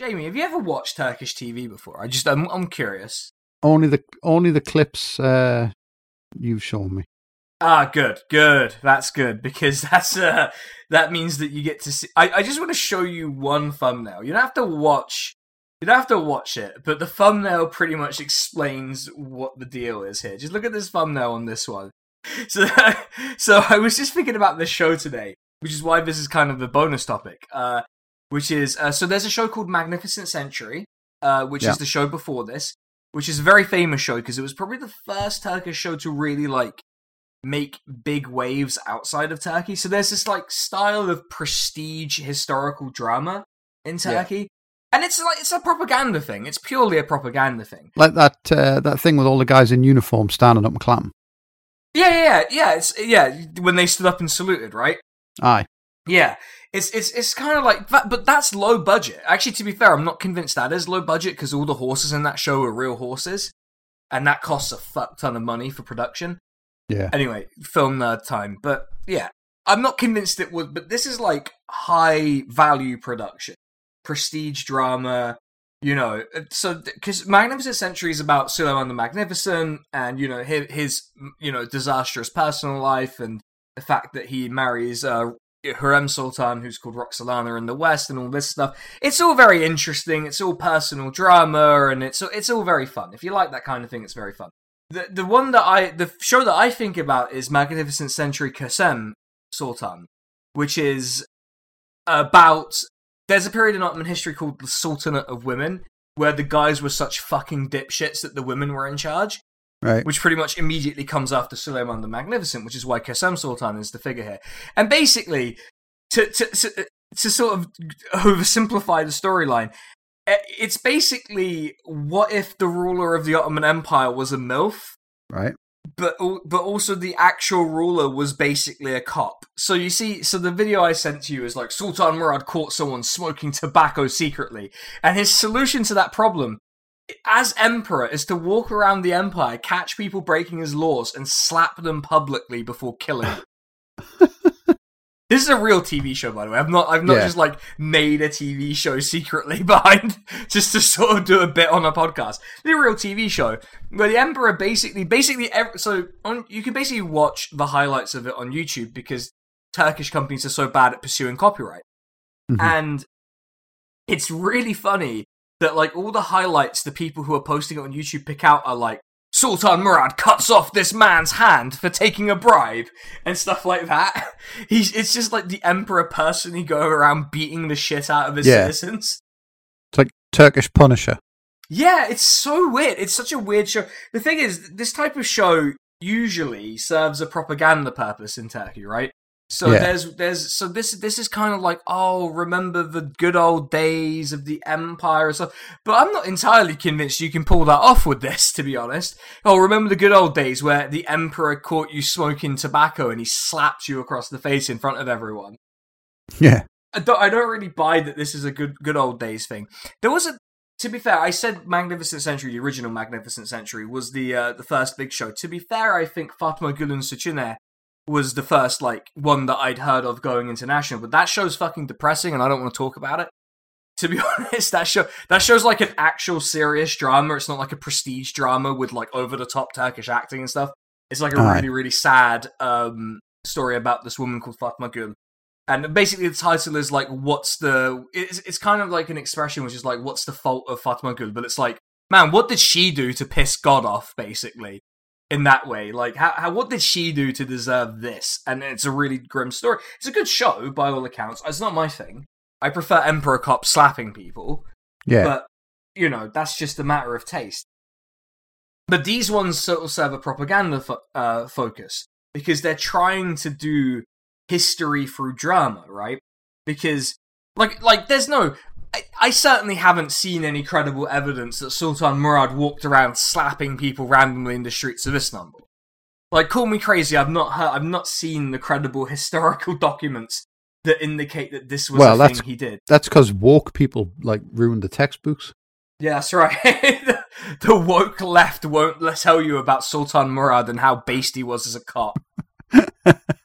Jamie, have you ever watched Turkish TV before? I just, I'm, I'm curious. Only the only the clips uh, you've shown me. Ah, good, good. That's good because that's uh, that means that you get to see. I, I just want to show you one thumbnail. You don't have to watch. You don't have to watch it, but the thumbnail pretty much explains what the deal is here. Just look at this thumbnail on this one. So, so I was just thinking about this show today, which is why this is kind of a bonus topic. Uh, which is uh, so there's a show called Magnificent Century, uh, which Yeah. is the show before this, which is a very famous show because it was probably the first Turkish show to really like make big waves outside of Turkey. So there's this like style of prestige historical drama in Yeah. Turkey. And it's like it's a propaganda thing. It's purely a propaganda thing. Like that uh, that thing with all the guys in uniform standing up and clapping. Yeah, yeah, yeah. yeah it's yeah, when they stood up and saluted, right? Aye. Yeah, it's it's it's kind of like that, but that's low budget. Actually, to be fair, I'm not convinced that is low budget because all the horses in that show are real horses, and that costs a fuck ton of money for production. Yeah. Anyway, film nerd time, but yeah, I'm not convinced it would. But this is like high value production, prestige drama. You know, so because Magnificent Century is about Suleiman the Magnificent, and you know his, his you know disastrous personal life, and the fact that he marries uh, Hurrem Sultan, who's called Roxolana in the West, and all this stuff. It's all very interesting. It's all personal drama, and it's it's all very fun. If you like that kind of thing, it's very fun. The the one that I the show that I think about is Magnificent Century Kösem Sultan, which is about there's a period in Ottoman history called the Sultanate of Women, where the guys were such fucking dipshits that the women were in charge Right. which pretty much immediately comes after Suleiman the Magnificent, which is why Kösem Sultan is the figure here. And basically, to to to, to sort of oversimplify the storyline, eh, it's basically what if the ruler of the Ottoman Empire was a MILF, Right. but but also the actual ruler was basically a cop. So you see, so the video I sent to you is like Sultan Murad caught someone smoking tobacco secretly, and his solution to that problem, as emperor, is to walk around the empire, catch people breaking his laws, and slap them publicly before killing them. This is a real TV show, by the way. I've not, I've not Yeah. just like made a TV show secretly behind just to sort of do a bit on a podcast. It's a real TV show where the emperor basically, basically, ev- so on, you can basically watch the highlights of it on YouTube because Turkish companies are so bad at pursuing copyright, Mhm. and it's really funny that like all the highlights the people who are posting it on YouTube pick out are like Sultan Murad cuts off this man's hand for taking a bribe and stuff like that. He's it's just like the emperor personally going around beating the shit out of his Yeah. citizens. It's like Turkish Punisher. Yeah, it's so weird. It's such a weird show. The thing is, this type of show usually serves a propaganda purpose in Turkey, right? So Yeah. there's there's so this this is kind of like oh remember the good old days of the empire and stuff but I'm not entirely convinced you can pull that off with this to be honest oh remember the good old days where the emperor caught you smoking tobacco and he slapped you across the face in front of everyone Yeah. I don't, I don't really buy that this is a good good old days thing. There was a to be fair, I said Magnificent Century, the original Magnificent Century, was the uh, the first big show. To be fair, I think Fatma Gül'ün Suçu Ne was the first like one that I'd heard of going international. But that show's fucking depressing, and I don't want to talk about it. To be honest, that show that show's like an actual serious drama. It's not like a prestige drama with like over the top Turkish acting and stuff. It's like a Aye. really really sad um, story about this woman called Fatma Gül. And basically, the title is like, "What's the?" It's it's kind of like an expression which is like, "What's the fault of Fatma Gül?" But it's like, man, what did she do to piss God off? Basically, in that way, like, how, how what did she do to deserve this? And it's a really grim story. It's a good show by all accounts. It's not my thing. I prefer Emperor Cop slapping people, Yeah. but you know that's just a matter of taste. But these ones sort of serve a propaganda fo- uh, focus because they're trying to do history through drama, right? Because like like there's no I, I certainly haven't seen any credible evidence that Sultan Murad walked around slapping people randomly in the streets of Istanbul. Like call me crazy, I've not heard I've not seen the credible historical documents that indicate that this was Well, a that's- thing he did. That's because woke people like ruined the textbooks. Yeah, that's right. the, the woke left won't let tell you about Sultan Murad and how based he was as a cop.